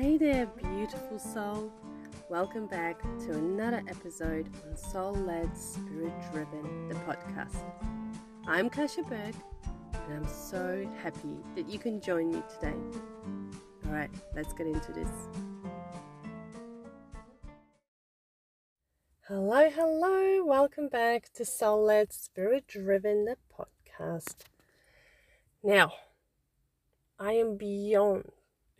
Hey there, beautiful soul. Welcome back to another episode on Soul Led Spirit Driven, the podcast. I'm Kasia Bourke, and I'm so happy that you can join me today. All right, let's get into this. Hello, hello. Welcome back to Soul Led Spirit Driven, the podcast. Now, I am beyond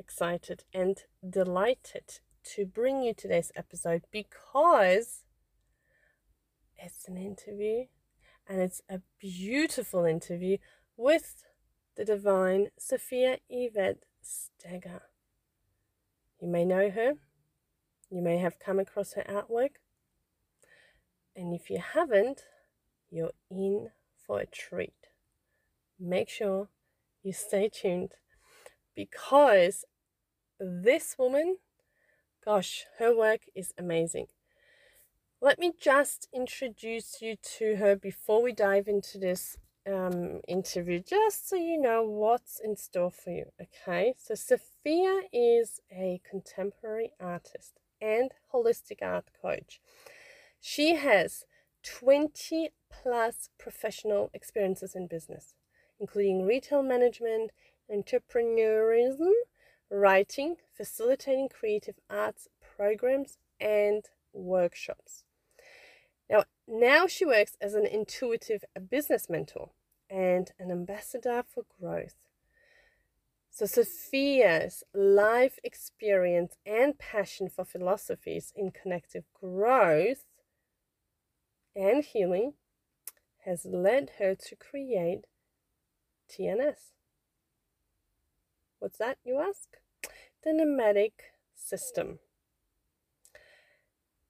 excited and delighted to bring you today's episode because it's an interview and it's a beautiful interview with the divine Sophia Yvette Steger. You may know her, you may have come across her artwork, and if you haven't, you're in for a treat. Make sure you stay tuned because this woman, gosh, her work is amazing. Let me just introduce you to her before we dive into this um, interview, just so you know what's in store for you. Okay, so Sophia is a contemporary artist and holistic art coach. She has 20 plus professional experiences in business, including retail management, entrepreneurism, writing, facilitating creative arts programs and workshops. Now, now she works as an intuitive business mentor and an ambassador for growth. So, Sophia's life experience and passion for philosophies in connective growth and healing has led her to create TNS. What's that, you ask? The nomadic system.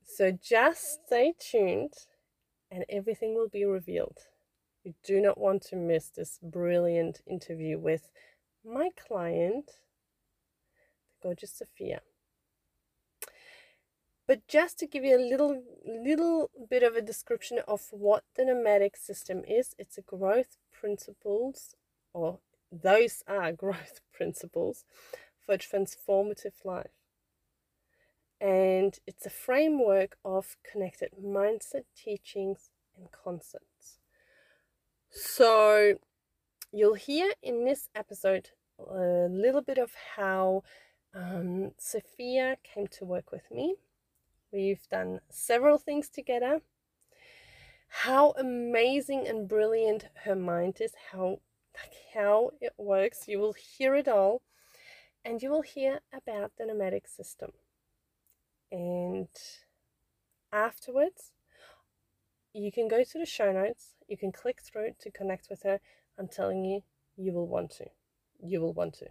So just stay tuned and everything will be revealed. You do not want to miss this brilliant interview with my client, the gorgeous Sophia. But just to give you a little little bit of a description of what the nomadic system is, it's a growth principles or those are growth principles for a transformative life. And it's a framework of connected mindset teachings and concepts. So, you'll hear in this episode a little bit of how um, Sophia came to work with me. We've done several things together. How amazing and brilliant her mind is, how how it works. You will hear it all, and you will hear about the nomadic system. And afterwards, you can go to the show notes, you can click through to connect with her. I'm telling you, you will want to. You will want to.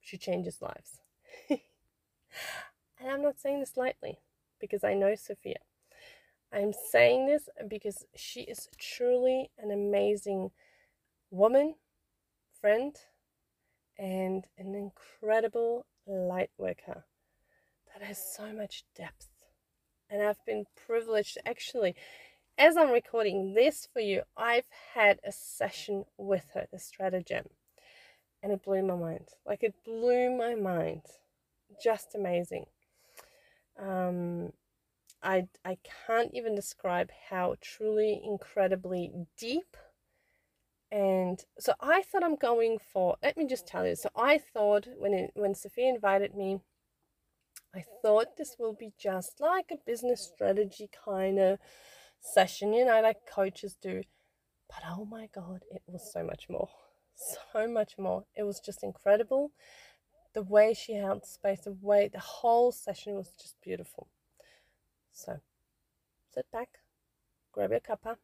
She changes lives. and I'm not saying this lightly because I know Sophia. I'm saying this because she is truly an amazing woman, friend, and an incredible light worker that has so much depth. And I've been privileged actually, as I'm recording this for you, I've had a session with her, the stratagem, and it blew my mind. Like it blew my mind. Just amazing. Um, I, I can't even describe how truly incredibly deep and so I thought I'm going for. Let me just tell you. So I thought when it, when Sophia invited me, I thought this will be just like a business strategy kind of session, you know, like coaches do. But oh my God, it was so much more. So much more. It was just incredible. The way she held space, the way the whole session was just beautiful. So sit back, grab your cuppa,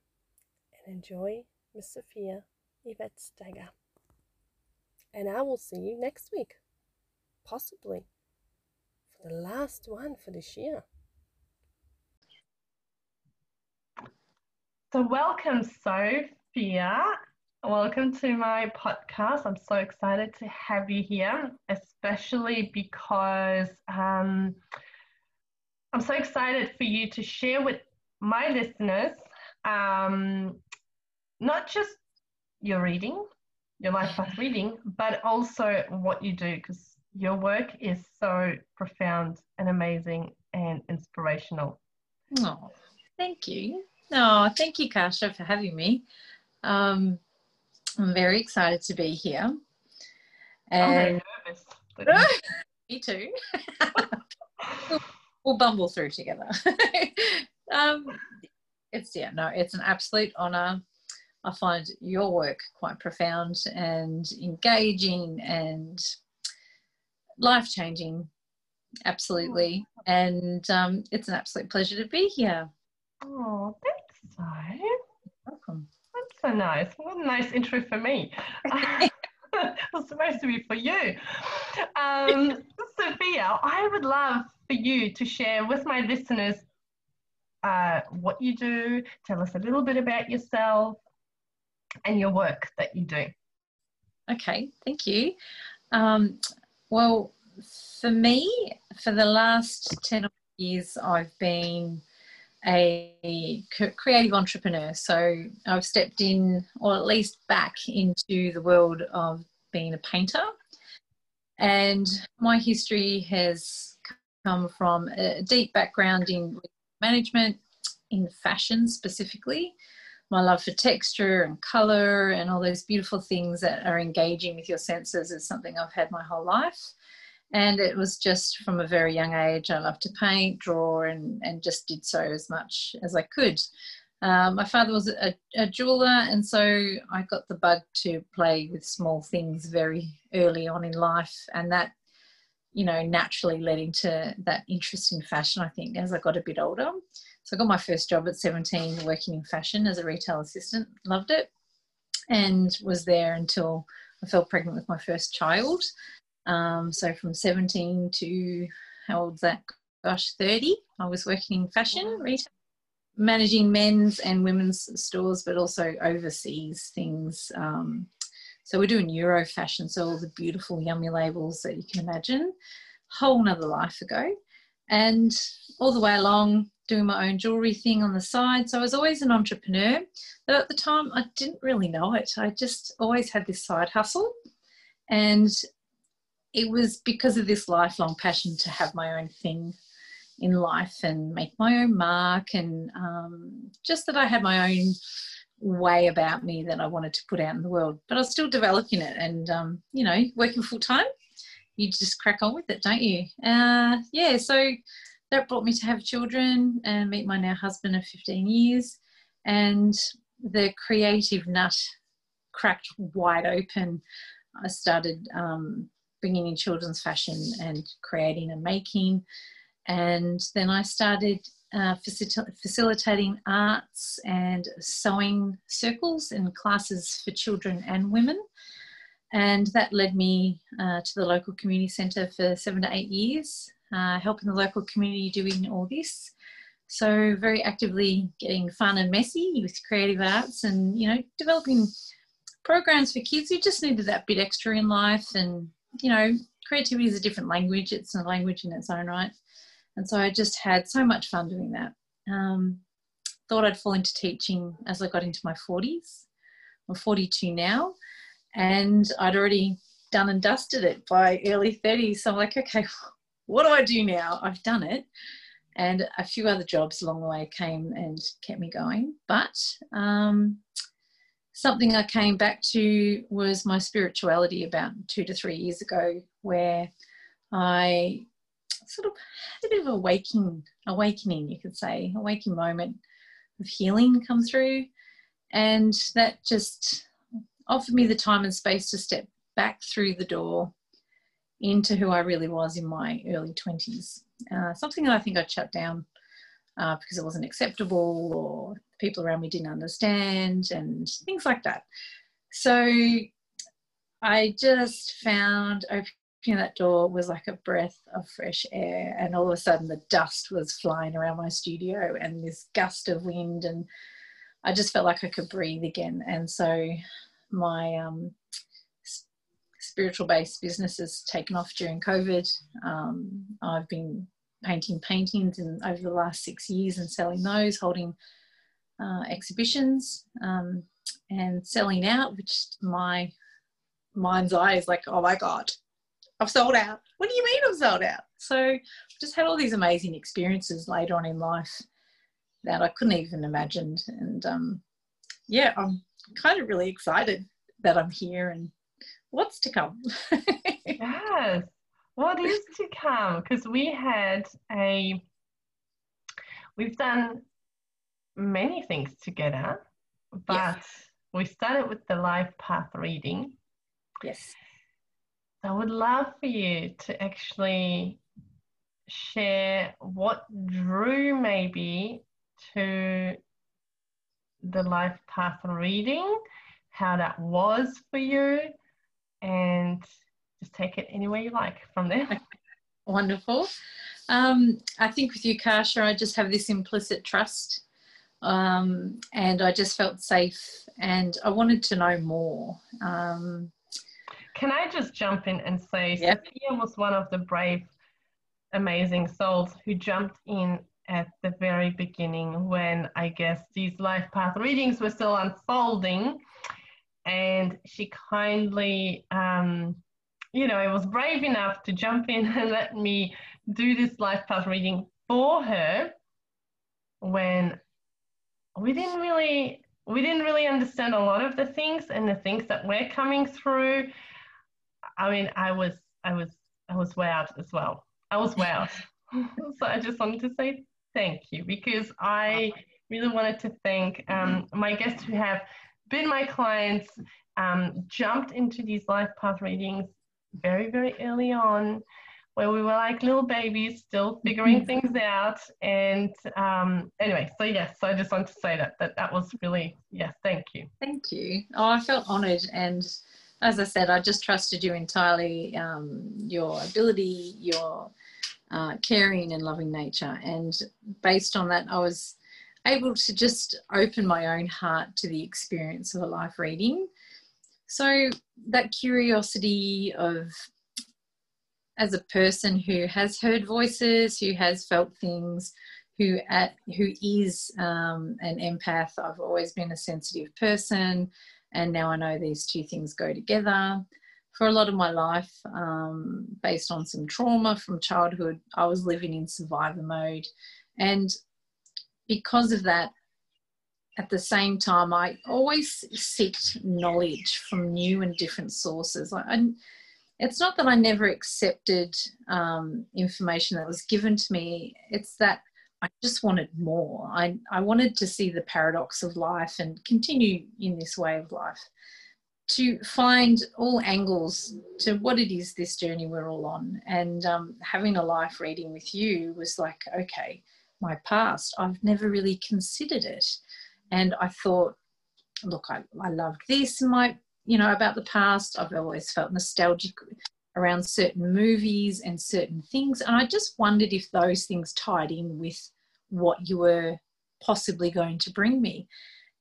and enjoy Miss Sophia Yvette Steger. And I will see you next week, possibly for the last one for this year. So, welcome, Sophia. Welcome to my podcast. I'm so excited to have you here, especially because um, I'm so excited for you to share with my listeners um, not just your reading, your life path reading, but also what you do because your work is so profound and amazing and inspirational. Oh, thank you. No, thank you, Kasia, for having me. Um, I'm very excited to be here. And I'm nervous. me too. we'll, we'll bumble through together. um, it's yeah, no, it's an absolute honor. I find your work quite profound and engaging and life changing. Absolutely. And um, it's an absolute pleasure to be here. Oh, thanks, so. Welcome. That's so nice. What a nice intro for me. it's supposed to be for you. Um, Sophia, I would love for you to share with my listeners uh, what you do, tell us a little bit about yourself and your work that you do. Okay, thank you. Um, well, for me, for the last 10 years, I've been a creative entrepreneur. So I've stepped in, or at least back into the world of being a painter. And my history has come from a deep background in management, in fashion specifically. My love for texture and color and all those beautiful things that are engaging with your senses is something I've had my whole life. And it was just from a very young age, I loved to paint, draw, and, and just did so as much as I could. Um, my father was a, a, jeweler, and so I got the bug to play with small things very early on in life, and that, you know, naturally led into that interest in fashion. I think as I got a bit older, so I got my first job at 17, working in fashion as a retail assistant. Loved it, and was there until I fell pregnant with my first child. Um, so from 17 to how old's that? Gosh, 30. I was working in fashion retail, managing men's and women's stores, but also overseas things. Um, so we're doing Euro fashion, so all the beautiful, yummy labels that you can imagine. Whole nother life ago, and all the way along doing my own jewelry thing on the side. So I was always an entrepreneur, but at the time I didn't really know it. I just always had this side hustle, and it was because of this lifelong passion to have my own thing in life and make my own mark and um, just that I had my own way about me that I wanted to put out in the world. But I was still developing it and, um, you know, working full time, you just crack on with it, don't you? Uh, yeah, so that brought me to have children and meet my now husband of 15 years. And the creative nut cracked wide open. I started um, bringing in children's fashion and creating and making. And then I started uh, facil- facilitating arts and sewing circles and classes for children and women. And that led me uh, to the local community centre for seven to eight years, uh, helping the local community doing all this. So very actively getting fun and messy with creative arts and, you know, developing programs for kids who just needed that bit extra in life and you know, creativity is a different language. It's a language in its own right. And so I just had so much fun doing that. Um, thought I'd fall into teaching as I got into my 40s. I'm 42 now, and I'd already done and dusted it by early 30s. So I'm like, okay, what do I do now? I've done it. And a few other jobs along the way came and kept me going. But um, something I came back to was my spirituality about two to three years ago, where I sort of had a bit of awakening, awakening, you could say, awakening moment of healing come through, and that just offered me the time and space to step back through the door into who I really was in my early 20s. Uh, something that I think I'd shut down uh, because it wasn't acceptable or people around me didn't understand and things like that. So I just found opening that door was like a breath of fresh air, and all of a sudden the dust was flying around my studio and this gust of wind, and I just felt like I could breathe again. And so my um, spiritual based business has taken off during COVID. Um, I've been painting paintings in over the last six years and selling those, holding uh, exhibitions um, and selling out, which my mind's eye is like, oh my God, I've sold out. What do you mean I've sold out? So I've just had all these amazing experiences later on in life that I couldn't even imagine. And um, yeah, I'm kind of really excited that I'm here and what's to come. yes, what is to come? Because we had a, we've done many things together, but yes. we started with the life path reading. Yes. I would love for you to actually share what drew maybe to the life path reading, how that was for you, and just take it anywhere you like from there. Wonderful. Um, I think with you, Kasia, I just have this implicit trust. Um, and I just felt safe and I wanted to know more. Um, Can I just jump in and say yep. Sophia was one of the brave, amazing souls who jumped in at the very beginning when I guess these life path readings were still unfolding. And she kindly, um, you know, it was brave enough to jump in and let me do this life path reading for her when we didn't really we didn't really understand a lot of the things and the things that we're coming through. I mean, I was I was I was wowed as well. I was wowed. so I just wanted to say thank you because I really wanted to thank um, my guests who have been my clients, um, jumped into these life path readings very, very early on where we were like little babies still figuring things out. And um, anyway so yes so i just want to say that that that was really yes thank you. Thank you. Oh i felt honored. And as i said i just trusted you entirely um, your ability your uh, caring and loving nature. And based on that, I was able to just open my own heart to the experience of a life reading. So that curiosity of as a person who has heard voices, who has felt things, who at who is um, an empath. I've always been a sensitive person, and now I know these two things go together for a lot of my life, um, based on some trauma from childhood, I was living in survivor mode. And because of that, at the same time, I always seek knowledge from new and different sources. It's not that I never accepted um, information that was given to me, it's that I just wanted more. I, I wanted to see the paradox of life and continue in this way of life to find all angles to what it is this journey we're all on. And um, having a life reading with you was like, okay, my past, I've never really considered it. And I thought, look, I, I loved this my, you know, about the past. I've always felt nostalgic around certain movies and certain things. And I just wondered if those things tied in with what you were possibly going to bring me.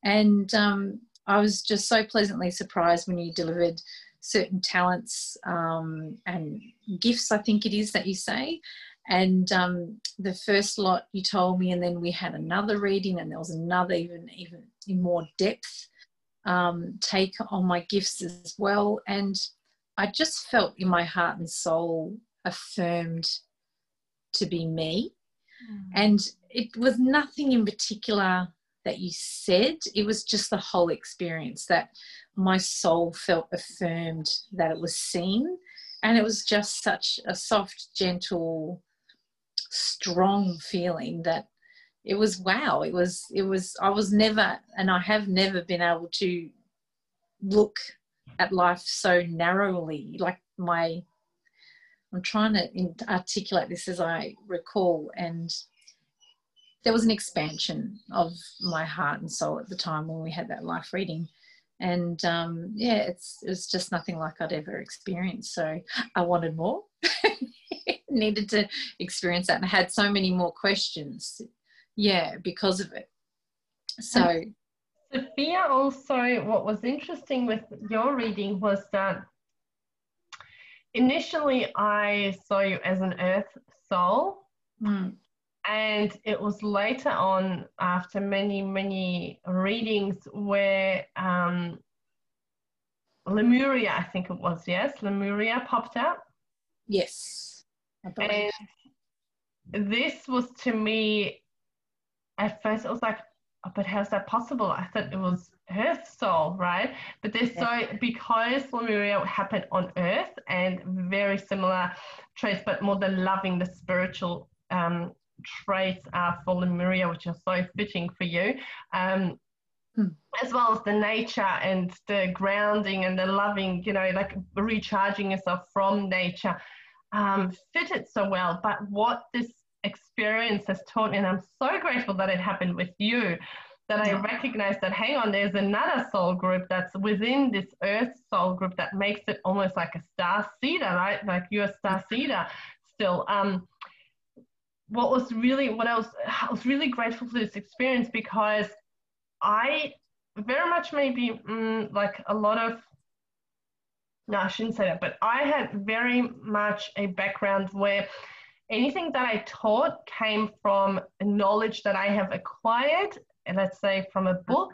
And um, I was just so pleasantly surprised when you delivered certain talents um, and gifts, I think it is that you say. And um, the first lot you told me, and then we had another reading, and there was another even even in more depth um, take on my gifts as well. And I just felt in my heart and soul affirmed to be me. Mm. And it was nothing in particular that you said. It was just the whole experience that my soul felt affirmed that it was seen. And it was just such a soft, gentle, strong feeling that it was wow. It was, it was, I was never, and I have never been able to look at life so narrowly. Like my, I'm trying to articulate this as I recall, and there was an expansion of my heart and soul at the time when we had that life reading. And um, yeah it's it was just nothing like i'd ever experienced. So i wanted more. Needed to experience that and I had so many more questions. Yeah because of it. So sophia also what was interesting with your reading was that initially i saw you as an earth soul. Mm. And it was later on, after many, many readings, where um, Lemuria, I think it was, yes, Lemuria popped up. Yes. And this was to me, at first, it was like, oh, but how's that possible? I thought it was Earth soul, right? But there's yeah. so, because Lemuria happened on Earth and very similar traits, but more the loving, the spiritual um, traits are for Lemuria, which are so fitting for you. Um, hmm. as well as the nature and the grounding and the loving, you know, like recharging yourself from nature um, fitted so well. But what this experience has taught me, and I'm so grateful that it happened with you, that I recognize that, hang on, there's another soul group that's within this earth soul group that makes it almost like a star seeder, right? Like you're a star seeder still. Um, what was really, what I was, I was really grateful for this experience because I very much maybe mm, like a lot of no, I shouldn't say that, but I had very much a background where anything that I taught came from knowledge that I have acquired, let's say from a book,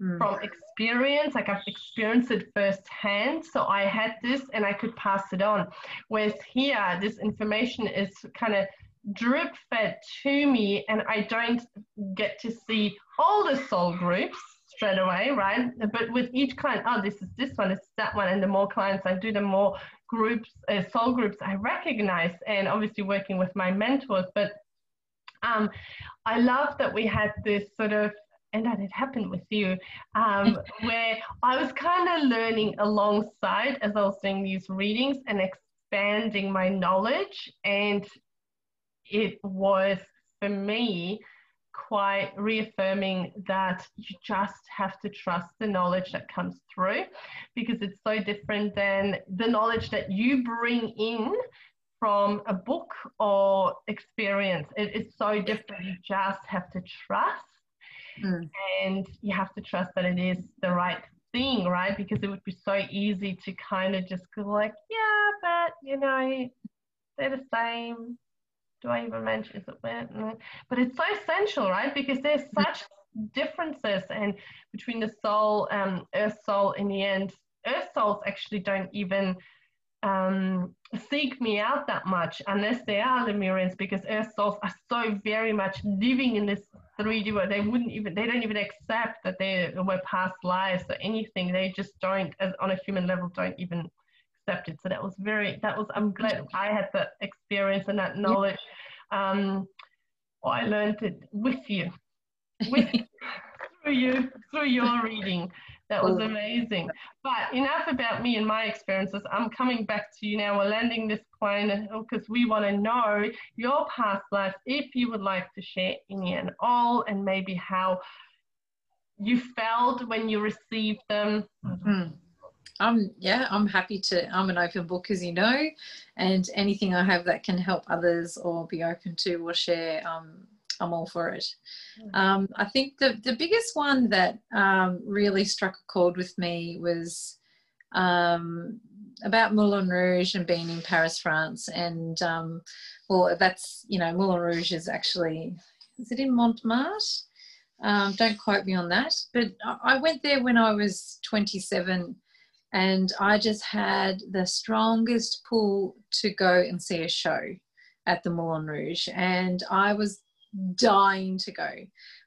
mm. from experience, like I've experienced it firsthand. So I had this and I could pass it on. Whereas here, this information is kind of drip fed to me, and I don't get to see all the soul groups straight away, right? But with each client, oh, this is this one, it's that one, and the more clients I do, the more groups, uh, soul groups I recognize, and obviously working with my mentors. But um, I love that we had this sort of and that it happened with you, um, where I was kind of learning alongside as I was doing these readings and expanding my knowledge. And it was for me quite reaffirming that you just have to trust the knowledge that comes through because it's so different than the knowledge that you bring in from a book or experience. It, it's so different. You just have to trust mm. and you have to trust that it is the right thing, right? Because it would be so easy to kind of just go like, yeah, but you know, they're the same do I even mention is it where? But it's so essential, right? Because there's mm. such differences and between the soul and earth soul in the end earth souls actually don't even um, seek me out that much unless they are lemurians because earth souls are so very much living in this 3d world. they wouldn't even they don't even accept that they were past lives or anything they just don't as on a human level don't even accepted. So that was very, that was, I'm glad I had that experience and that knowledge. Um, well, I learned it with you, with, through you, through your reading. That was amazing. But enough about me and my experiences. I'm coming back to you now. We're landing this plane because we want to know your past life if you would like to share any and all, and maybe how you felt when you received them. Mm-hmm. Um, yeah, I'm happy to. I'm an open book, as you know, and anything I have that can help others or be open to or share, um, I'm all for it. Mm. Um, I think the, the biggest one that um, really struck a chord with me was um, about Moulin Rouge and being in Paris, France. And um, well, that's, you know, Moulin Rouge is actually, is it in Montmartre? Um, don't quote me on that. But I went there when I was 27 and I just had the strongest pull to go and see a show at the Moulin Rouge, and I was dying to go.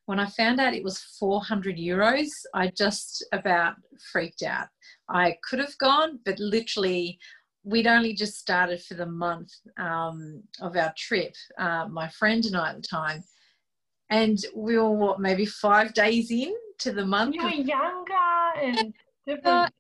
When I found out it was 400 euros, I just about freaked out. I could have gone, but literally, we'd only just started for the month um, of our trip, uh, my friend and I at the time. And we were, what, maybe five days in to the month? You were younger and different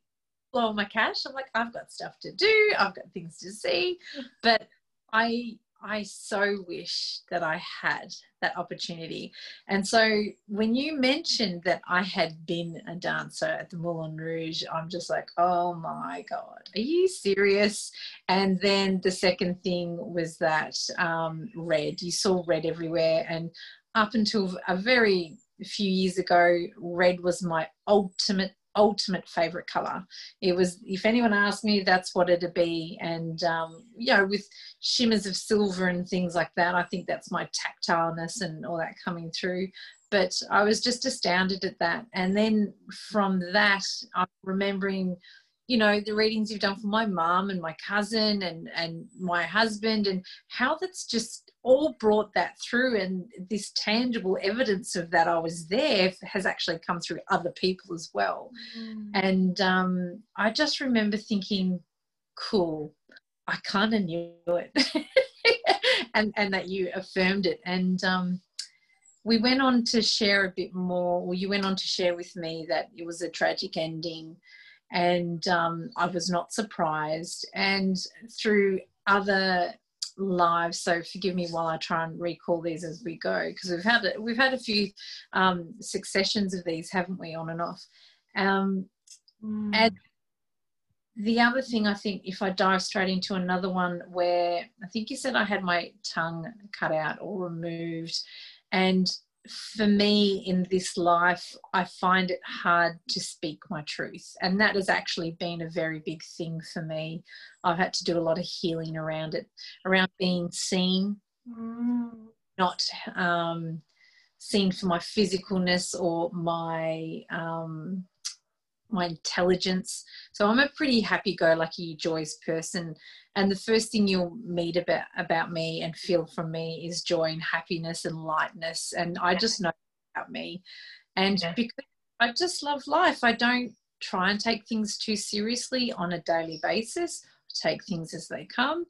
blow my cash. I'm like, I've got stuff to do, I've got things to see. But I I so wish that I had that opportunity. And so when you mentioned that I had been a dancer at the Moulin Rouge, I'm just like, oh my God, are you serious? And then the second thing was that um, red, you saw red everywhere. And up until a very few years ago, red was my ultimate ultimate favorite color. It was, if anyone asked me, that's what it'd be. And, um, you know, with shimmers of silver and things like that, I think that's my tactileness and all that coming through. But I was just astounded at that. And then from that, I'm remembering you know the readings you've done for my mom and my cousin and and my husband and how that's just all brought that through and this tangible evidence of that i was there has actually come through other people as well mm. and um, i just remember thinking cool i kind of knew it and and that you affirmed it and um, we went on to share a bit more well you went on to share with me that it was a tragic ending and um, I was not surprised. And through other lives, so forgive me while I try and recall these as we go, because we've had we've had a few um, successions of these, haven't we, on and off. Um, mm. And the other thing, I think, if I dive straight into another one where I think you said I had my tongue cut out or removed, and for me in this life, I find it hard to speak my truth. And that has actually been a very big thing for me. I've had to do a lot of healing around it, around being seen, mm. not um, seen for my physicalness or my. Um, my intelligence. So I'm a pretty happy-go-lucky, joyous person, and the first thing you'll meet about about me and feel from me is joy and happiness and lightness. And i just know about me. And yeah. because i just love life i don't try and take things too seriously on a daily basis. I take things as they come.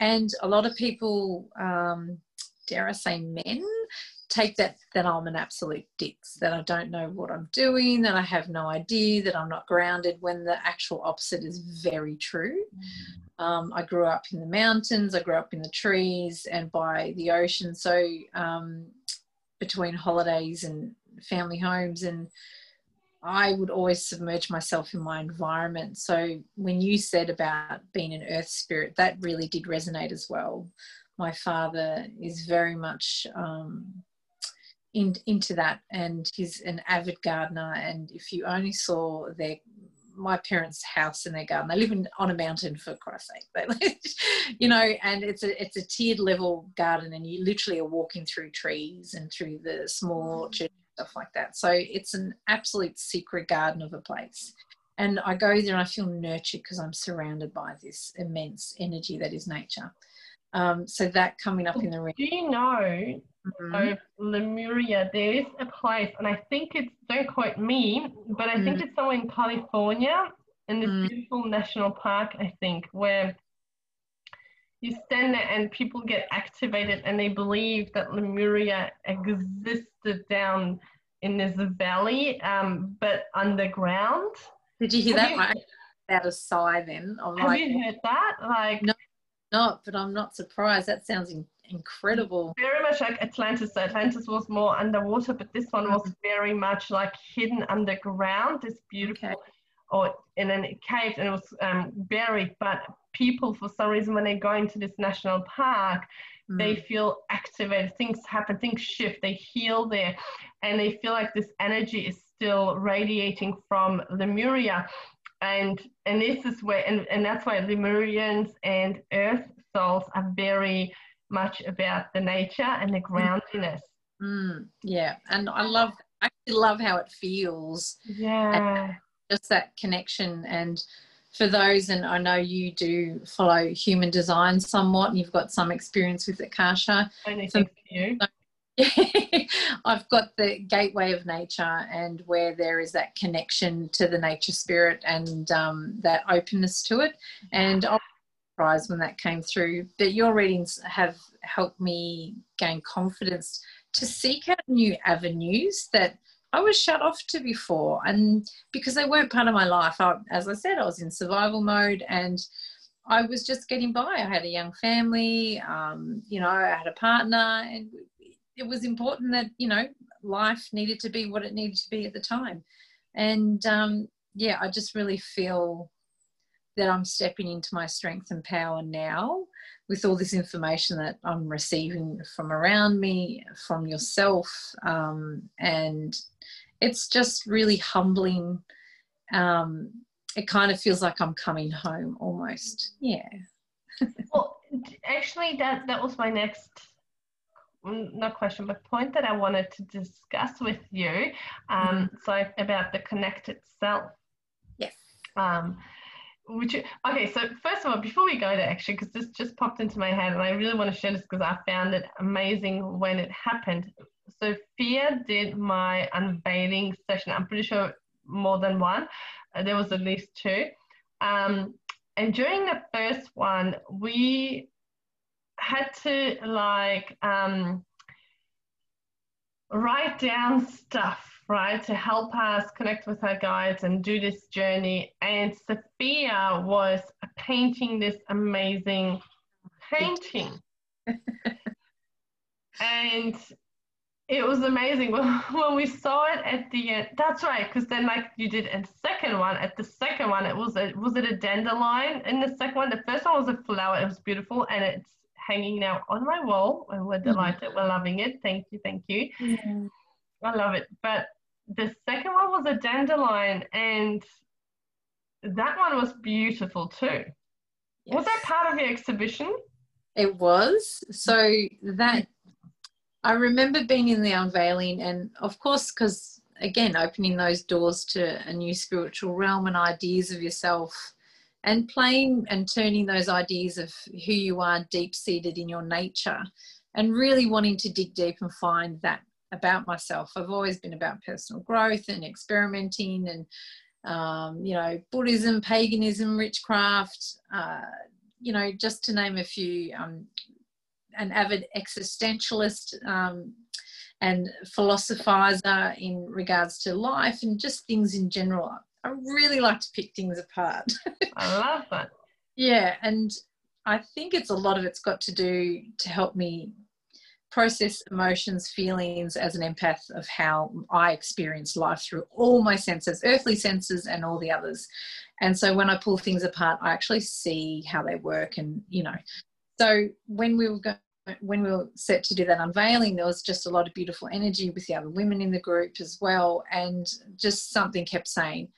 And a lot of people um, dare i say men take that that I'm an absolute dicks, that I don't know what I'm doing, that I have no idea, that I'm not grounded, when the actual opposite is very true. Mm. Um, I grew up in the mountains, I grew up in the trees and by the ocean. So um, between holidays and family homes and I would always submerge myself in my environment. So when you said about being an earth spirit, that really did resonate as well. My father is very much um, in, into that and he's an avid gardener and if you only saw their my parents house and their garden they live in, on a mountain for christ's sake you know and it's a it's a tiered level garden and you literally are walking through trees and through the small mm-hmm. orchard stuff like that. So it's an absolute secret garden of a place. And i go there and i feel nurtured because i'm surrounded by this immense energy that is nature um, so that coming up in the ring. Do you know mm-hmm. of Lemuria? There is a place, and I think it's don't quote me, but I mm-hmm. think it's somewhere in California in this mm-hmm. beautiful national park. I think where you stand there and people get activated, and they believe that Lemuria existed down in this valley, um, but underground. Did you hear have that? You, about a sigh then. have like, you heard that? Like no, not, but I'm not surprised. That sounds in- incredible. Very much like Atlantis. So Atlantis was more underwater, but this one was mm-hmm. very much like hidden underground. This beautiful, okay. or in a cave, and it was um, buried. But people, for some reason, when they go into this national park, mm. they feel activated. Things happen. Things shift. They heal there, and they feel like this energy is still radiating from Lemuria and and this is where and, and that's why lemurians and earth souls are very much about the nature and the groundiness. Mm, yeah. And i love i love how it feels. Yeah. just that connection. And for those and i know you do follow human design somewhat and you've got some experience with Akasha. kasha only you I've got the gateway of nature, and where there is that connection to the nature spirit and um, that openness to it. And I was surprised when that came through. But your readings have helped me gain confidence to seek out new avenues that I was shut off to before, and because they weren't part of my life. I, as I said, I was in survival mode and. I was just getting by. I had a young family, um, you know, I had a partner, and it was important that you know life needed to be what it needed to be at the time. And um, yeah i just really feel that i'm stepping into my strength and power now with all this information that i'm receiving from around me from yourself um, and it's just really humbling. Um, it kind of feels like i'm coming home almost. Yeah. Well actually that that was my next not question, but point that I wanted to discuss with you. Um, mm-hmm. So about the connected self. Yes. Um, would you okay so first of all before we go there actually because this just popped into my head and i really want to share this because i found it amazing when it happened sophia did my unveiling session i'm pretty sure more than one uh, there was at least two um, and during the first one we had to like um, write down stuff right, to help us connect with our guides and do this journey. And Sophia was painting this amazing painting. and it was amazing when we saw it at the end. That's right, because then like you did a second one. At the second one, it was a was it a dandelion? In the second one, the first one was a flower. It was beautiful, and it's hanging now on my wall. And we're mm-hmm. delighted. Mm-hmm. We're loving it. Thank you, thank you. Mm-hmm. I love it. But the second one was a dandelion, and that one was beautiful too. Yes. Was that part of your exhibition? It was. So that I remember being in the unveiling, and of course, because again, opening those doors to a new spiritual realm and ideas of yourself, and playing and turning those ideas of who you are deep seated in your nature, and really wanting to dig deep and find that about myself. I've always been about personal growth and experimenting and, um, you know, Buddhism, paganism, witchcraft, uh, you know, just to name a few. Um, an avid existentialist um, and philosophizer in regards to life and just things in general. I really like to pick things apart. I love that. Yeah, and I think it's a lot of it's got to do to help me process emotions, feelings as an empath of how I experience life through all my senses, earthly senses and all the others. And so when I pull things apart, I actually see how they work and, you know. So when we were going when we were set to do that unveiling, there was just a lot of beautiful energy with the other women in the group as well. And just something kept saying,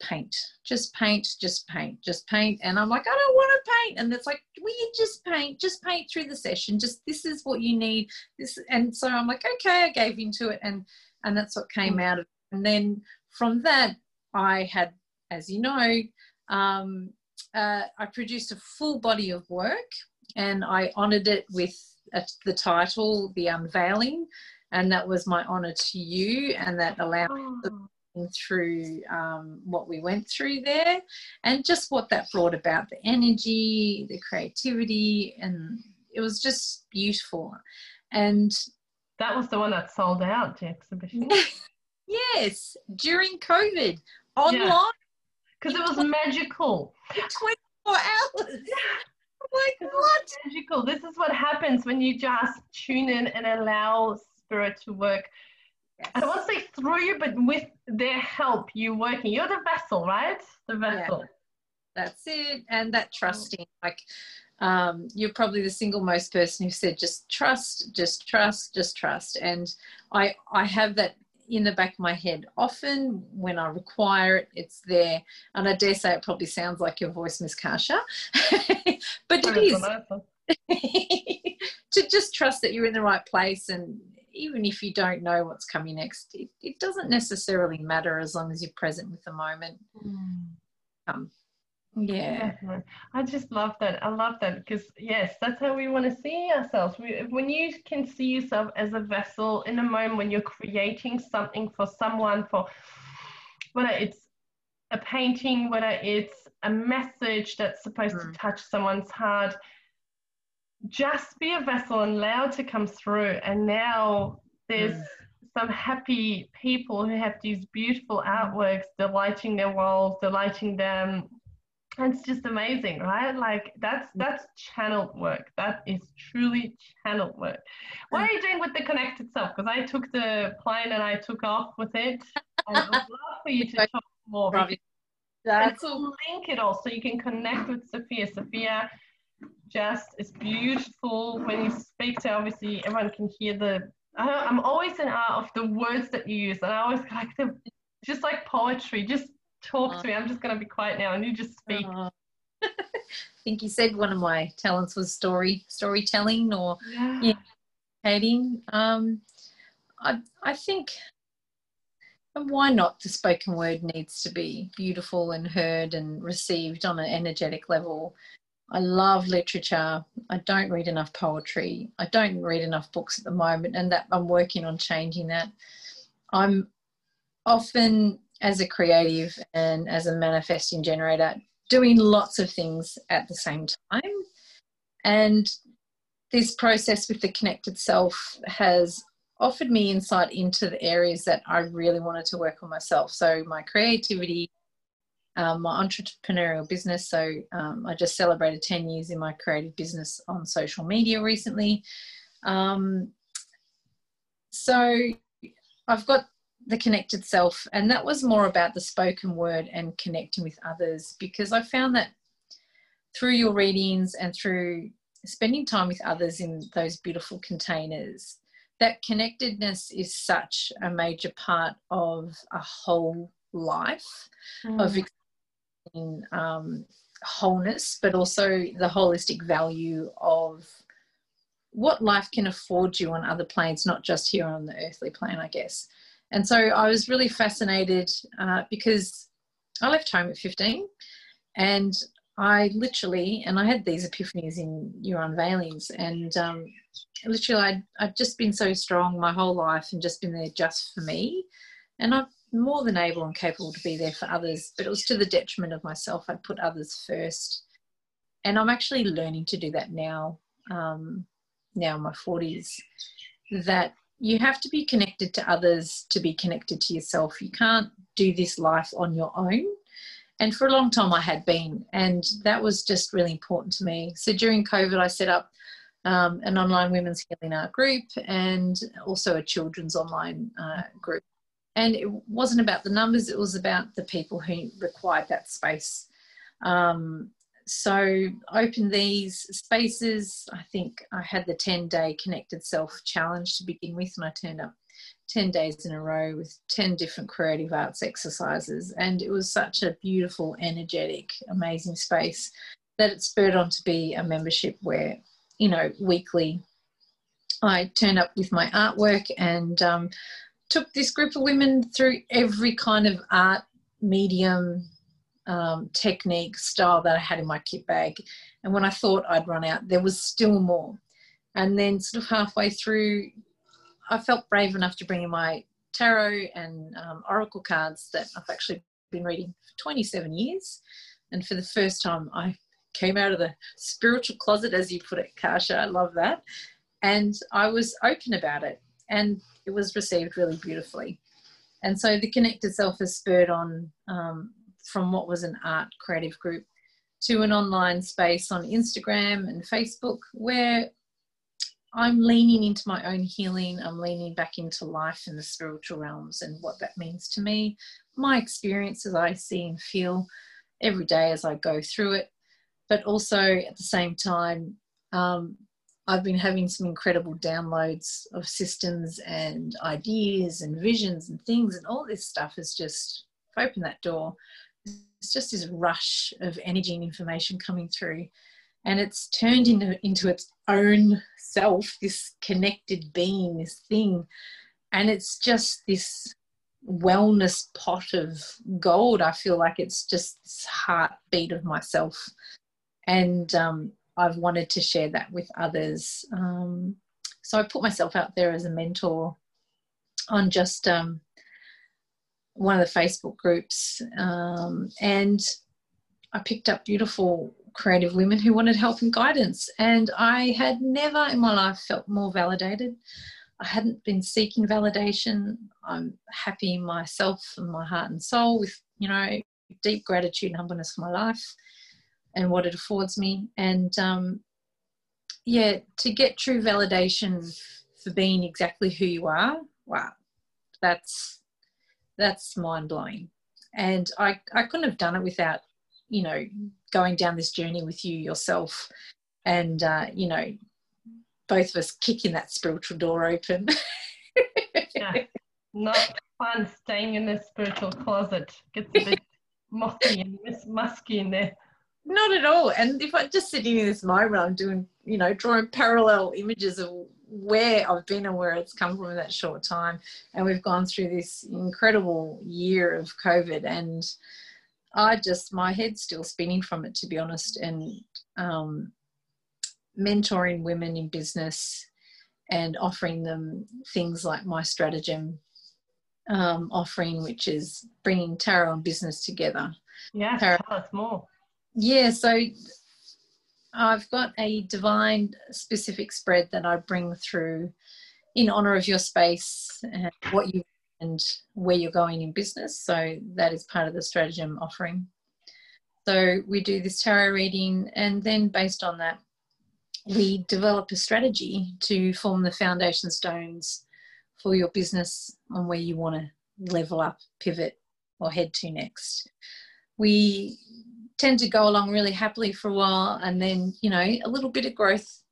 paint, just paint, just paint, just paint. And I'm like, I don't want to paint. And it's like, will you just paint, just paint through the session. Just this is what you need. This and so I'm like, okay, I gave into it and and that's what came out of it. And then from that, I had, as you know, um, uh, I produced a full body of work and I honored it with a, the title, The Unveiling. And that was my honor to you, and that allowed oh through um, what we went through there and just what that brought about the energy, the creativity, and it was just beautiful. And that was the one that sold out the exhibition. yes, during COVID, online. Because yeah. it was magical. 24 hours. like, what? Magical. This is what happens when you just tune in and allow spirit to work Yes. Want say through you, but with their help, you working. You're the vessel, right? The vessel. Yeah. That's it. And that trusting, like um, you're probably the single most person who said just trust, just trust, just trust. And I I have that in the back of my head often when I require it, it's there. And I dare say it probably sounds like your voice, Miss Kasia, but it is. to just trust that you're in the right place and even if you don't know what's coming next, it, it doesn't necessarily matter as long as you're present with the moment. Mm. Um, yeah. I just love that. I love that because, yes, that's how we want to see ourselves. We, when you can see yourself as a vessel in a moment when you're creating something for someone, for whether it's a painting, whether it's a message that's supposed mm. to touch someone's heart, just be a vessel and allow it to come through. And now there's mm. some happy people who have these beautiful artworks, delighting their walls, delighting them. And it's just amazing, right? Like that's that's channeled work. That is truly channeled work. What are you doing with the connected self? Because I took the plane and I took off with it. And I would love for you to talk more. That's all. Link it all so you can connect with Sophia. Sophia just is beautiful. When you speak to obviously everyone can hear the I, am always in awe of the words that you use. And I always like them just like poetry just talk to me. I'm just going to be quiet now and you just speak. I think you said one of my talents was story storytelling or yeah. yeah um I I think and why not? The spoken word needs to be beautiful and heard and received on an energetic level i love literature. I don't read enough poetry. I don't read enough books at the moment and that i'm working on changing that. I'm often as a creative and as a manifesting generator doing lots of things at the same time. And this process with the connected self has offered me insight into the areas that I really wanted to work on myself. So, my creativity, um, my entrepreneurial business. So, um, I just celebrated 10 years in my creative business on social media recently. Um, so, I've got the connected self, and that was more about the spoken word and connecting with others because I found that through your readings and through spending time with others in those beautiful containers that connectedness is such a major part of a whole life mm. of um, wholeness, but also the holistic value of what life can afford you on other planes, not just here on the earthly plane, I guess. And so I was really fascinated uh, because I left home at 15 and I literally, and I had these epiphanies in your unveilings, and um, literally, I'd, I'd just been so strong my whole life and just been there just for me. And I'm more than able and capable to be there for others, but it was to the detriment of myself. I'd put others first. And I'm actually learning to do that now, um, now in my 40s, that you have to be connected to others to be connected to yourself. You can't do this life on your own and for a long time I had been, and that was just really important to me. So during COVID, I set up um, an online women's healing art group and also a children's online uh, group. And it wasn't about the numbers; it was about the people who required that space. Um, so open these spaces. I think I had the 10 day connected self challenge to begin with, and I turned up 10 days in a row with 10 different creative arts exercises. And it was such a beautiful, energetic, amazing space that it spurred on to be a membership where, you know, weekly I turned up with my artwork and um, took this group of women through every kind of art medium, um, technique, style that I had in my kit bag. And when I thought I'd run out, there was still more. And then, sort of halfway through I felt brave enough to bring in my tarot and um, oracle cards that I've actually been reading for 27 years. And for the first time, I came out of the spiritual closet, as you put it, Kasia. I love that. And I was open about it, and it was received really beautifully. And so the Connected Self has spurred on um, from what was an art creative group to an online space on Instagram and Facebook where I'm leaning into my own healing. I'm leaning back into life in the spiritual realms and what that means to me, my experiences I see and feel every day as I go through it. But also at the same time, um, I've been having some incredible downloads of systems and ideas and visions and things, and all this stuff has just opened that door. It's just this rush of energy and information coming through and it's turned into into its own self this connected being this thing and it's just this wellness pot of gold i feel like it's just this heartbeat of myself and um, i've wanted to share that with others um, so i put myself out there as a mentor on just um, one of the facebook groups um, and i picked up beautiful creative women who wanted help and guidance. And I had never in my life felt more validated. I hadn't been seeking validation. I'm happy myself and my heart and soul with, you know, deep gratitude and humbleness for my life and what it affords me. And um, yeah, to get true validation for being exactly who you are, wow, that's that's mind blowing. And I, I couldn't have done it without you know going down this journey with you yourself and uh, you know both of us kicking that spiritual door open yeah. not fun staying in the spiritual closet gets a bit mossy and musky in there not at all and if i just sitting in this moment i'm doing you know drawing parallel images of where I've been and where it's come from in that short time. And we've gone through this incredible year of COVID, and I just my head's still spinning from it, to be honest. And um, mentoring women in business and offering them things like my stratagem um, offering, which is bringing tarot and business together. Yeah, tarot. tell us more. Yeah, so I've got a divine specific spread that I bring through in honor of your space and what you and where you're going in business. So that is part of the stratagem offering. So we do this tarot reading, and then based on that, we develop a strategy to form the foundation stones for your business on where you want to level up, pivot, or head to next. We tend to go along really happily for a while, and then, you know, a little bit of growth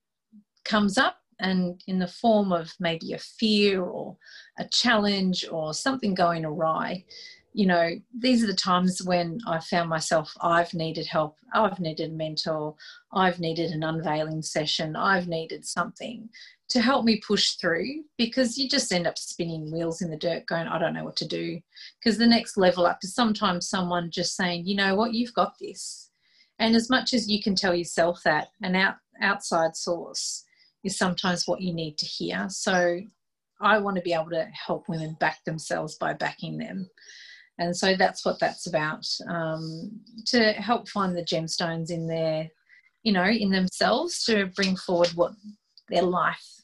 comes up, and in the form of maybe a fear or a challenge or something going awry you know, these are the times when I found myself, I've needed help, I've needed a mentor, I've needed an unveiling session, I've needed something to help me push through because you just end up spinning wheels in the dirt going, I don't know what to do. Because the next level up is sometimes someone just saying, you know what, you've got this. And as much as you can tell yourself that, an out, outside source is sometimes what you need to hear. So I want to be able to help women back themselves by backing them and so that's what that's about um, to help find the gemstones in their you know in themselves to bring forward what their life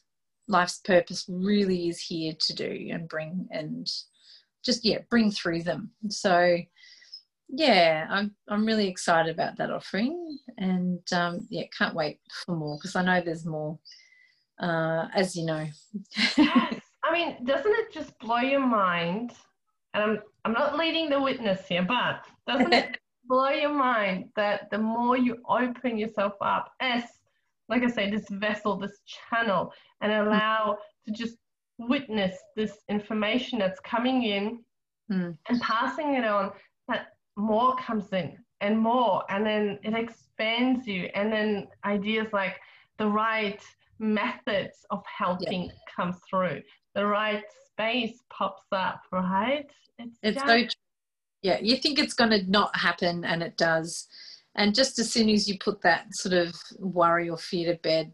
life's purpose really is here to do and bring and just yeah bring through them. So yeah i'm, I'm really excited about that offering and um, yeah can't wait for more because i know there's more uh, as you know. Yes. i mean doesn't it just blow your mind? And I'm I'm not leading the witness here, but doesn't it blow your mind that the more you open yourself up as like I say, this vessel, this channel, and allow to just witness this information that's coming in mm. and passing it on, that more comes in and more, and then it expands you, and then ideas like the right methods of helping yeah. come through, the right space pops up, right? It's, it's so true. Yeah, you think it's going to not happen, and it does. And just as soon as you put that sort of worry or fear to bed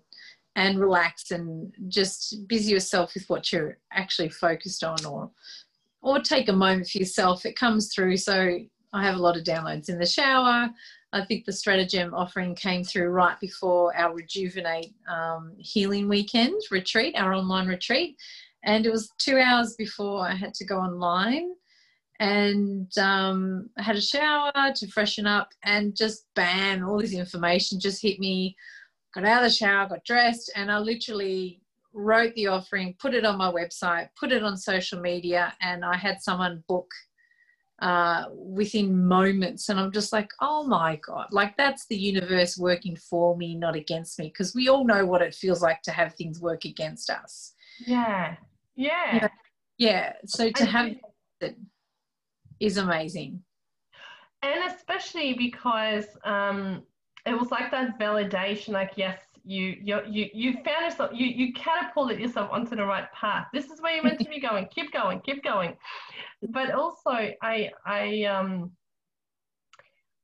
and relax and just busy yourself with what you're actually focused on or or take a moment for yourself, it comes through. So I have a lot of downloads in the shower. I think the stratagem offering came through right before our Rejuvenate um, Healing Weekend retreat, our online retreat. And it was two hours before I had to go online and um, I had a shower to freshen up and just bam, all this information just hit me. Got out of the shower, got dressed, and I literally wrote the offering, put it on my website, put it on social media, and I had someone book uh, within moments. And I'm just like, oh my God, like that's the universe working for me, not against me, because we all know what it feels like to have things work against us. Yeah. Yeah. Yeah. yeah. So to I have it is amazing. And especially because um, it was like that validation, like, yes, you you you you found yourself you you catapulted yourself onto the right path. This is where you're meant to be going. Keep going keep going. But also i i um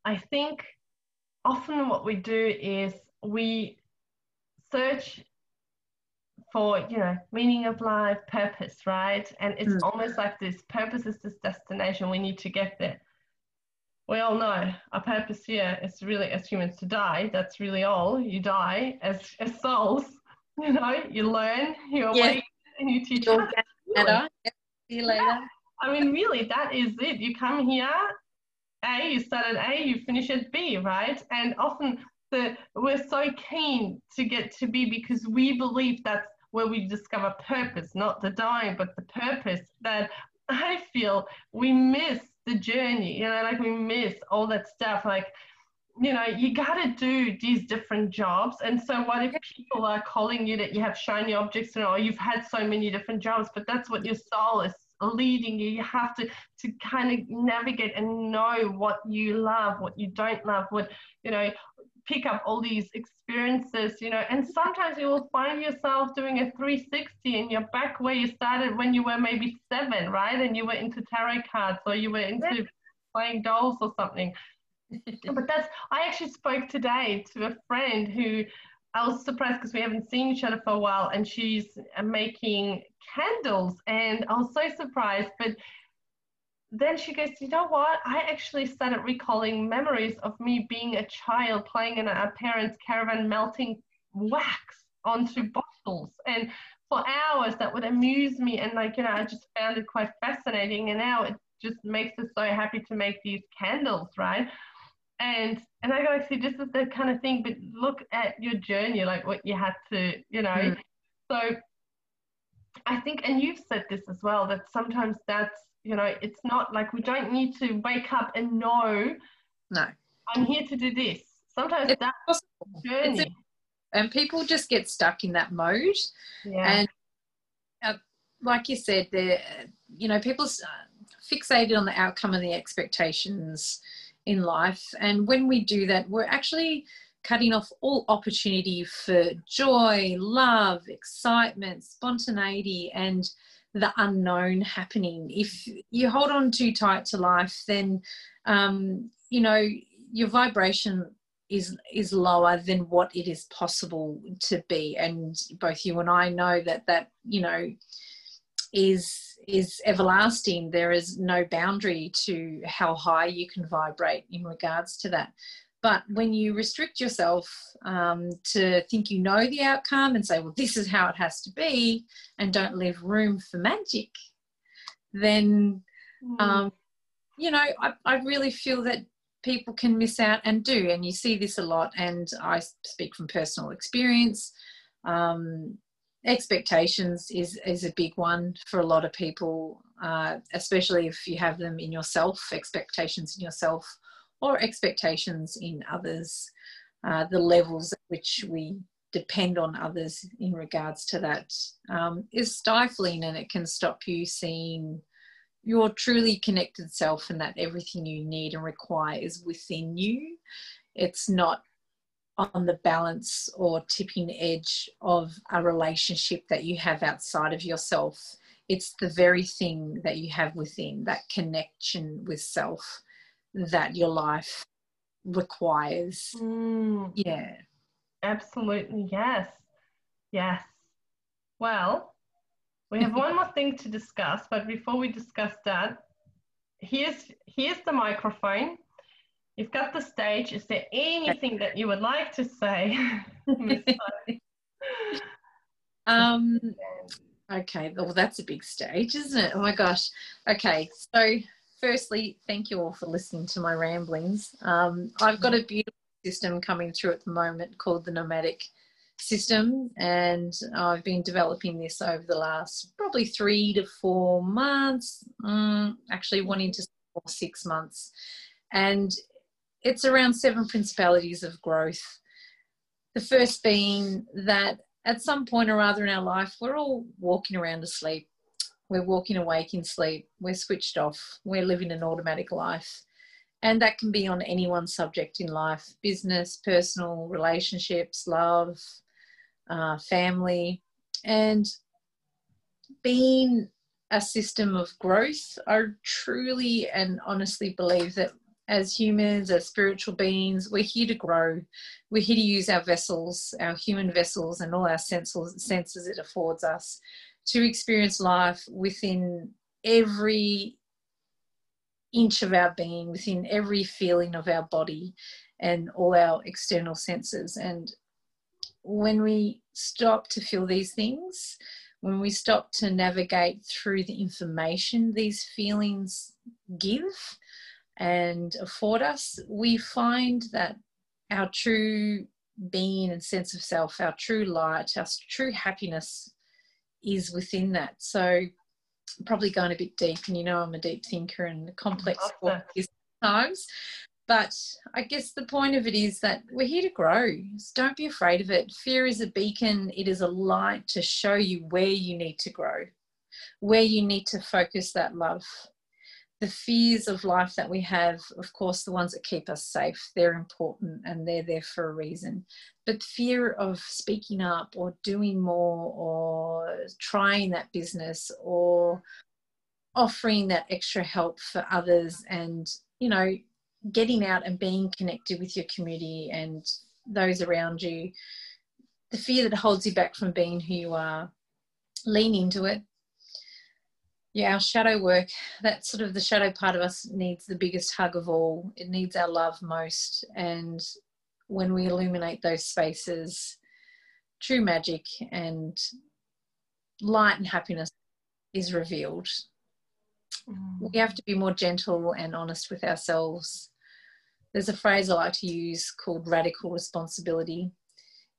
i think often what we do is we search for you know meaning of life purpose right and it's mm. almost like this purpose is this destination we need to get there we all know our purpose here is really as humans to die that's really all you die as, as souls you know you learn you awake and you teach others. Better. See you later. Yeah. i mean really that is it you come here a you start at a you finish at b right and often the, we're so keen to get to B because we believe that's where we discover purpose, not the dying, but the purpose that I feel we miss the journey, you know, like we miss all that stuff. Like, you know, you got to do these different jobs. And so, what if people are calling you that you have shiny objects and or you've had so many different jobs, but that's what your soul is leading you. You have to to kind of navigate and know what you love, what you don't love, what you know pick up all these experiences, you know, and sometimes you will find yourself doing a 360 and you're back where you started when you were maybe seven, right? And you were into tarot cards or you were into playing dolls or something. but that's, I actually spoke today to a friend who I was surprised because we haven't seen each other for a while and she's uh, making candles and I was so surprised. But then she goes, you know what? I actually started recalling memories of me being a child playing in our parents' caravan, melting wax onto bottles. And for hours, that would amuse me. And like, you know, I just found it quite fascinating. And now it just makes us so happy to make these candles, right? And and I go, see, this is the kind of thing, but look at your journey, like what you had to, you know. Mm. So I think, and you've said this as well, that sometimes that's you know, it's not like we don't need to wake up and know. No. I'm here to do this. Sometimes it's that's possible. journey. A, and people just get stuck in that mode. Yeah. And uh, like you said, there, you know, people fixated on the outcome and the expectations in life. And when we do that, we're actually cutting off all opportunity for joy, love, excitement, spontaneity, and the unknown happening. If you hold on too tight to life, then um, you know your vibration is is lower than what it is possible to be. And both you and I know that that you know is is everlasting. There is no boundary to how high you can vibrate in regards to that. But when you restrict yourself um, to think you know the outcome and say, well, this is how it has to be, and don't leave room for magic, then, mm. um, you know, I, I really feel that people can miss out and do. And you see this a lot. And I speak from personal experience. Um, expectations is, is a big one for a lot of people, uh, especially if you have them in yourself, expectations in yourself or expectations in others, uh, the levels at which we depend on others in regards to that um, is stifling and it can stop you seeing your truly connected self and that everything you need and require is within you. It's not on the balance or tipping edge of a relationship that you have outside of yourself. It's the very thing that you have within, that connection with self that your life requires. Mm. Yeah. Absolutely. Yes. Yes. Well, we have one more thing to discuss, but before we discuss that, here's here's the microphone. You've got the stage. Is there anything that you would like to say, um okay well that's a big stage isn't it oh my gosh okay so firstly, thank you all for listening to my ramblings. Um, I've got a beautiful system coming through at the moment called the Nomadic system, and I've been developing this over the last probably three to four months, um, actually one into six months. And it's around seven principalities of growth. The first being that at some point or other in our life, we're all walking around asleep we're walking awake in sleep, we're switched off, we're living an automatic life. And that can be on any one subject in life business, personal, relationships, love, uh, family. And being a system of growth, I truly and honestly believe that as humans, as spiritual beings, we're here to grow. We're here to use our vessels, our human vessels, and all our senses, senses it affords us to experience life within every inch of our being, within every feeling of our body and all our external senses. And when we stop to feel these things, when we stop to navigate through the information these feelings give and afford us, we find that our true being and sense of self, our true light, our true happiness is within that. So probably going a bit deep, and you know I'm a deep thinker and complex times. But I guess the point of it is that we're here to grow. So don't be afraid of it. Fear is a beacon, it is a light to show you where you need to grow, where you need to focus that love. the fears of life that we have, of course, the ones that keep us safe, they're important and they're there for a reason. But fear of speaking up or doing more or trying that business or offering that extra help for others and, you know, getting out and being connected with your community and those around you, the fear that holds you back from being who you are, lean into it yeah, our shadow work, that sort of the shadow part of us needs the biggest hug of all. It needs our love most. And when we illuminate those spaces, true magic and light and happiness is revealed. Mm. We have to be more gentle and honest with ourselves. There's a phrase I like to use called radical responsibility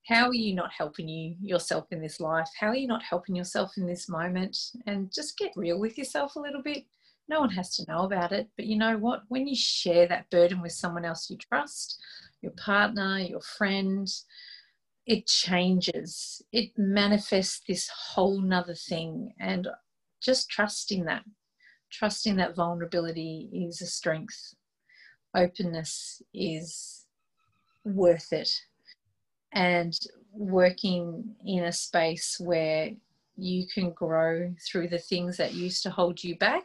how are you not helping you yourself in this life how are you not helping yourself in this moment and just get real with yourself a little bit no one has to know about it but you know what when you share that burden with someone else you trust your partner your friend it changes. It manifests this whole nother thing and just trusting that trusting that vulnerability is a strength. Openness is worth it. And working in a space where you can grow through the things that used to hold you back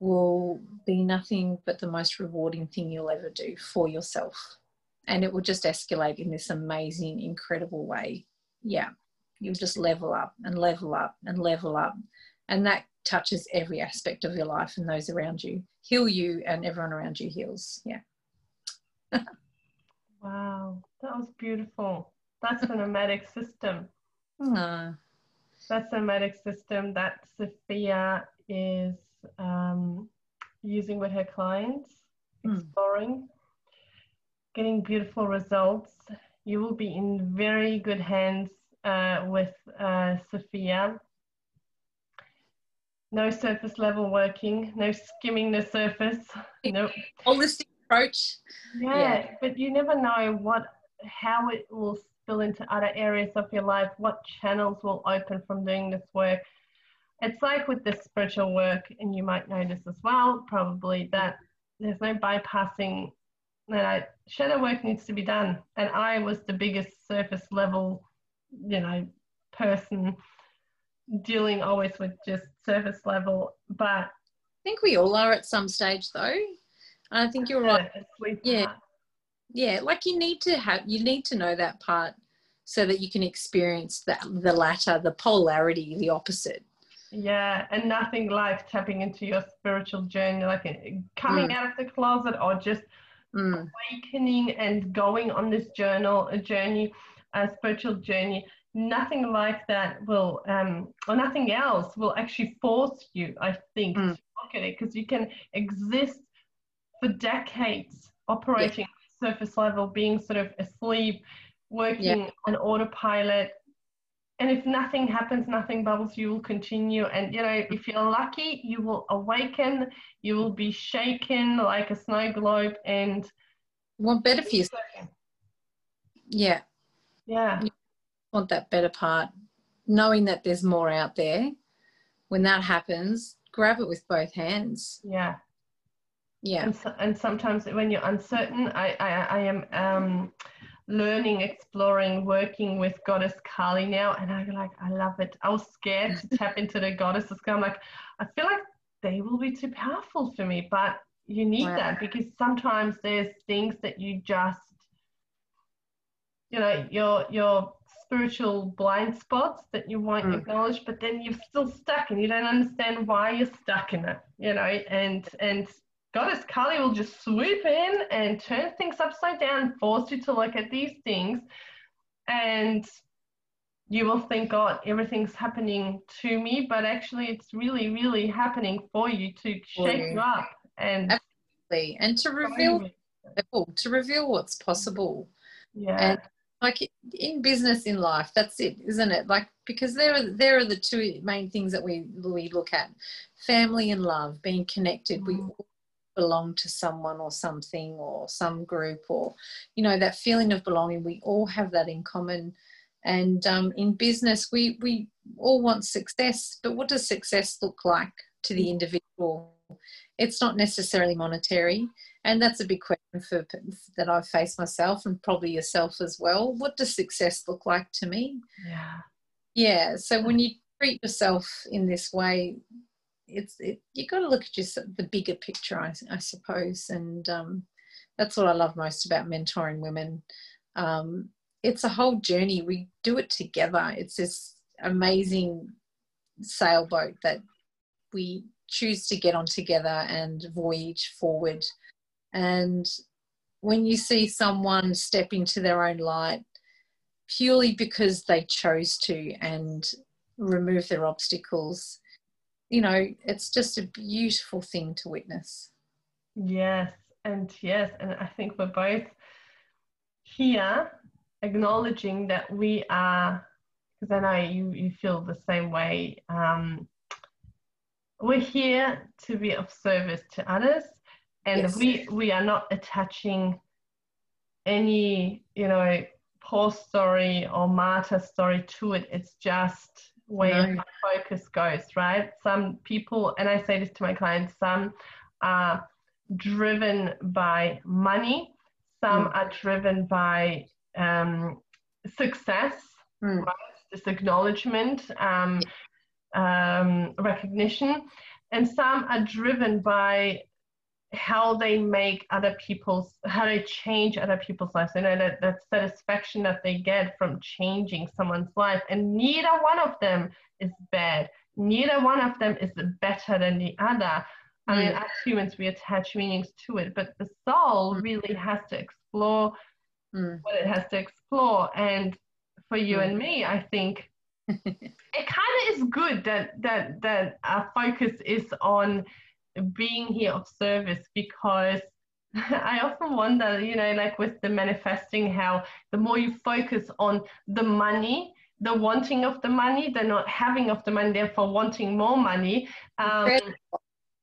will be nothing but the most rewarding thing you'll ever do for yourself. And it will just escalate in this amazing, incredible way. Yeah, you'll just level up and level up and level up. And that touches every aspect of your life and those around you. Heal you, and everyone around you heals. Yeah. Wow, that was beautiful. That's a nomadic system. Uh. That's a nomadic system that Sophia is um, using with her clients, mm. Getting beautiful results. You will be in very good hands uh, with uh, Sophia. No surface level working, no skimming the surface. Nope. Holistic approach. Yeah, yeah, but you never know what how it will spill into other areas of your life, what channels will open from doing this work. It's like with this spiritual work, and you might know this as well, probably, that there's no bypassing that shadow work needs to be done. And I was the biggest surface level, you know, person dealing always with just surface level. But I think we all are at some stage though. I think you're right. Yeah. Yeah. Like you need to have, you need to know that part so that you can experience that, the latter, the polarity, the opposite. Yeah. And nothing like tapping into your spiritual journey, like uh, coming mm. out of the closet or just mm. awakening and going on this journal, a journey, a spiritual journey nothing like that will um or nothing else will actually force you i think mm. to look at it because you can exist for decades operating surface level, being sort of asleep, working yeah. on autopilot. And if nothing happens, nothing bubbles, you will continue. And you know, if you're lucky, you will awaken, you will be shaken like a snow globe and want better for you. Yeah. Yeah. You want that better part. Knowing that there's more out there. When that happens, grab it with both hands. Yeah yeah and, so, and sometimes when you're uncertain i i, I am um, learning exploring working with goddess kali now and i'm like i love it i was scared to tap into the goddesses i'm like i feel like they will be too powerful for me but you need wow. that because sometimes there's things that you just you know your your spiritual blind spots that you won't mm. acknowledge but then you're still stuck and you don't understand why you're stuck in it you know and and Goddess Kali will just swoop in and turn things upside down, force you to look at these things, and you will think, God, everything's happening to me, but actually, it's really, really happening for you to shake you up and absolutely, and to reveal to reveal what's possible. Yeah. And like in business, in life, that's it, isn't it? Like because there are there are the two main things that we we look at: family and love, being connected. Mm. We belong to someone or something or some group or you know that feeling of belonging we all have that in common and um, in business we we all want success but what does success look like to the individual it's not necessarily monetary. And that's a big question for that I face myself and probably yourself as well. What does success look like to me? Yeah. Yeah. So when you treat yourself in this way, it's it, you got to look at just the bigger picture, I, I suppose, and um, that's what I love most about mentoring women. Um, it's a whole journey. We do it together. It's this amazing sailboat that we choose to get on together and voyage forward. And when you see someone step into their own light purely because they chose to and remove their obstacles, you know, it's just a beautiful thing to witness. Yes, and yes, and I think we're both here acknowledging that we are, because I know you, you feel the same way. Um, we're here to be of service to others, and yes. we we are not attaching any, you know, poor story or martyr story to it. It's just where no. focus goes, right? Some people, and I say this to my clients, some are driven by money, some mm. are driven by um, success, mm. right? This acknowledgement, um, um, recognition, and some are driven by how they make other people's how they change other people's lives you know that, that satisfaction that they get from changing someone's life and neither one of them is bad neither one of them is better than the other i mean as humans we attach meanings to it but the soul mm. really has to explore mm. what it has to explore and for you mm. and me i think it kind of is good that that that our focus is on being here of service because I often wonder, you know, like with the manifesting, how the more you focus on the money, the wanting of the money, the not having of the money, therefore wanting more money. Um,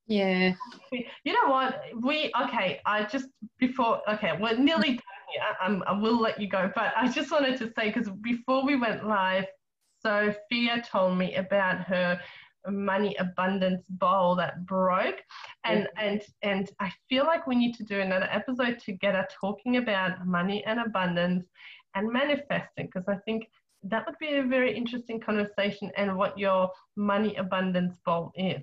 yeah. You know what? We, okay, I just, before, okay, we're nearly done here. I, I will let you go, but I just wanted to say, because before we went live, Sophia told me about her money abundance bowl that broke and yeah. and and i feel like we need to do another episode together talking about money and abundance and manifesting because i think that would be a very interesting conversation and what your money abundance bowl is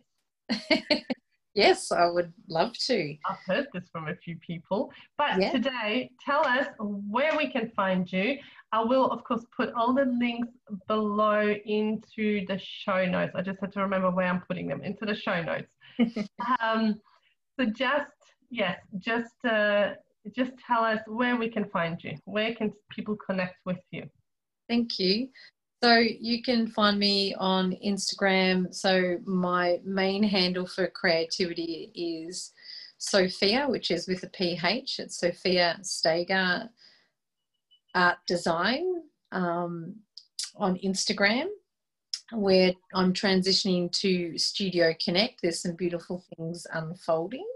Yes, I would love to. I've heard this from a few people. But yeah. today, tell us where we can find you. I will, of course, put all the links below into the show notes. I just had to remember where I'm putting them into the show notes. um, so just, yes, just, uh, just tell us where we can find you. Where can people connect with you? Thank you. So you can find me on Instagram. So my main handle for creativity is Sophia, which is with a PH. It's Sophia Steger Art Design um, on Instagram, where I'm transitioning to Studio Connect. There's some beautiful things unfolding.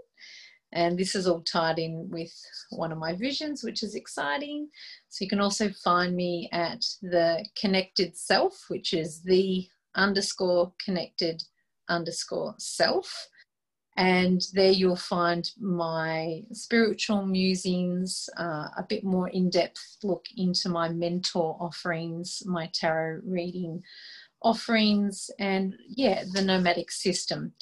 And this is all tied in with one of my visions, which is exciting. So you can also find me at the connected self, which is the underscore connected underscore self. And there you'll find my spiritual musings, uh, a bit more in depth look into my mentor offerings, my tarot reading offerings, and yeah, the nomadic system.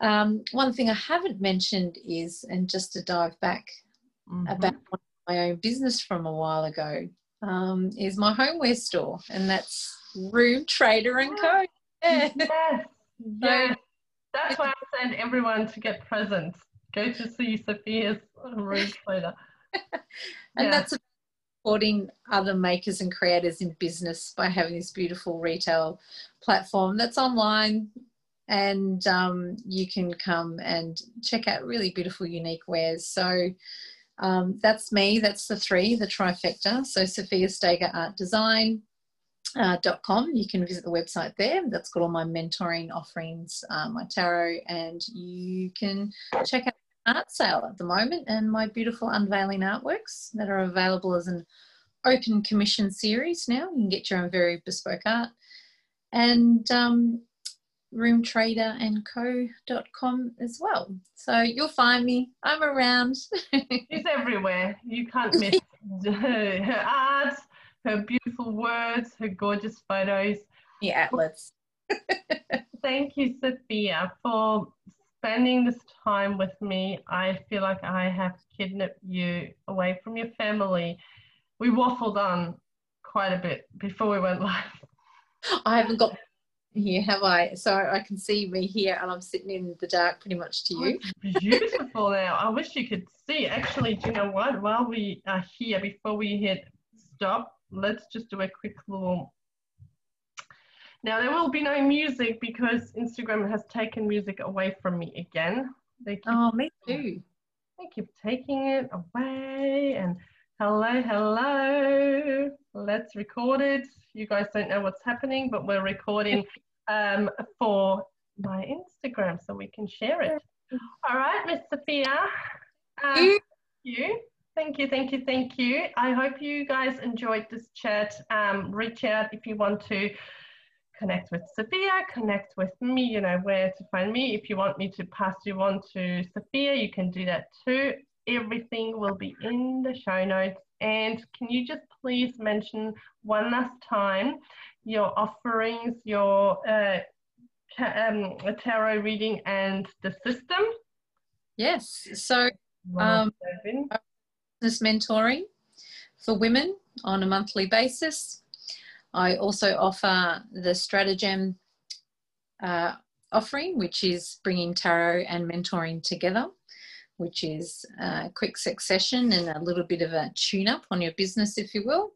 Um, one thing I haven't mentioned is, and just to dive back mm-hmm. about my own business from a while ago, um, is my homeware store, and that's Room Trader and Co. Yeah. Yes, yes. That's why I send everyone to get presents. Go to see Sophia's Room Trader. and yeah. that's supporting other makers and creators in business by having this beautiful retail platform that's online and um, you can come and check out really beautiful unique wares so um, that's me that's the three the trifecta so sophia steger art design uh, .com. You can visit the website there. That's got all my mentoring offerings, uh, my tarot, and you can check out art sale at the moment and my beautiful unveiling artworks that are available as an open commission series now. You can get your own very bespoke art. And um, roomtraderandco.com as well. So you'll find me. I'm around. She's everywhere. You can't miss her, her art, her beautiful words, her gorgeous photos. The let's. Thank you, Sophia, for spending this time with me. I feel like I have kidnapped you away from your family. We waffled on quite a bit before we went live. I haven't got here, have I? So I can see me here and I'm sitting in the dark pretty much to you. Oh, beautiful now. I wish you could see. Actually, do you know what? While we are here, before we hit stop, let's just do a quick little. Now, there will be no music because Instagram has taken music away from me again. They keep, oh, me too. They keep taking it away and hello, hello. Let's record it. You guys don't know what's happening, but we're recording um, for my Instagram so we can share it. All right, Miss Sophia. Um, you. Thank you, thank you, thank you. I hope you guys enjoyed this chat. Um, reach out if you want to connect with Sophia, connect with me, you know where to find me. If you want me to pass you on to Sophia, you can do that too. Everything will be in the show notes. And can you just please mention one last time your offerings, your uh, um, tarot reading, and the system? Yes. So, um, business mentoring for women on a monthly basis. I also offer the Stratagem uh, offering, which is bringing tarot and mentoring together, which is a quick succession and a little bit of a tune up on your business, if you will.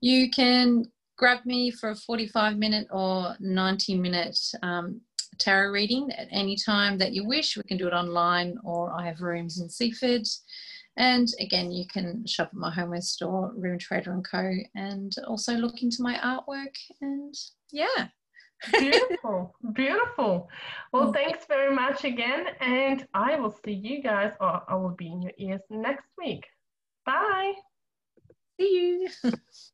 You can grab me for a 45 minute or 90 minute um, tarot reading at any time that you wish. We can do it online, or I have rooms in Seaford. And again, you can shop at my homeware store, Room Trader and Co. And also look into my artwork. And yeah. beautiful, beautiful. Well, mm. thanks very much again. And I will see you guys, or I will be in your ears next week. Bye. See you.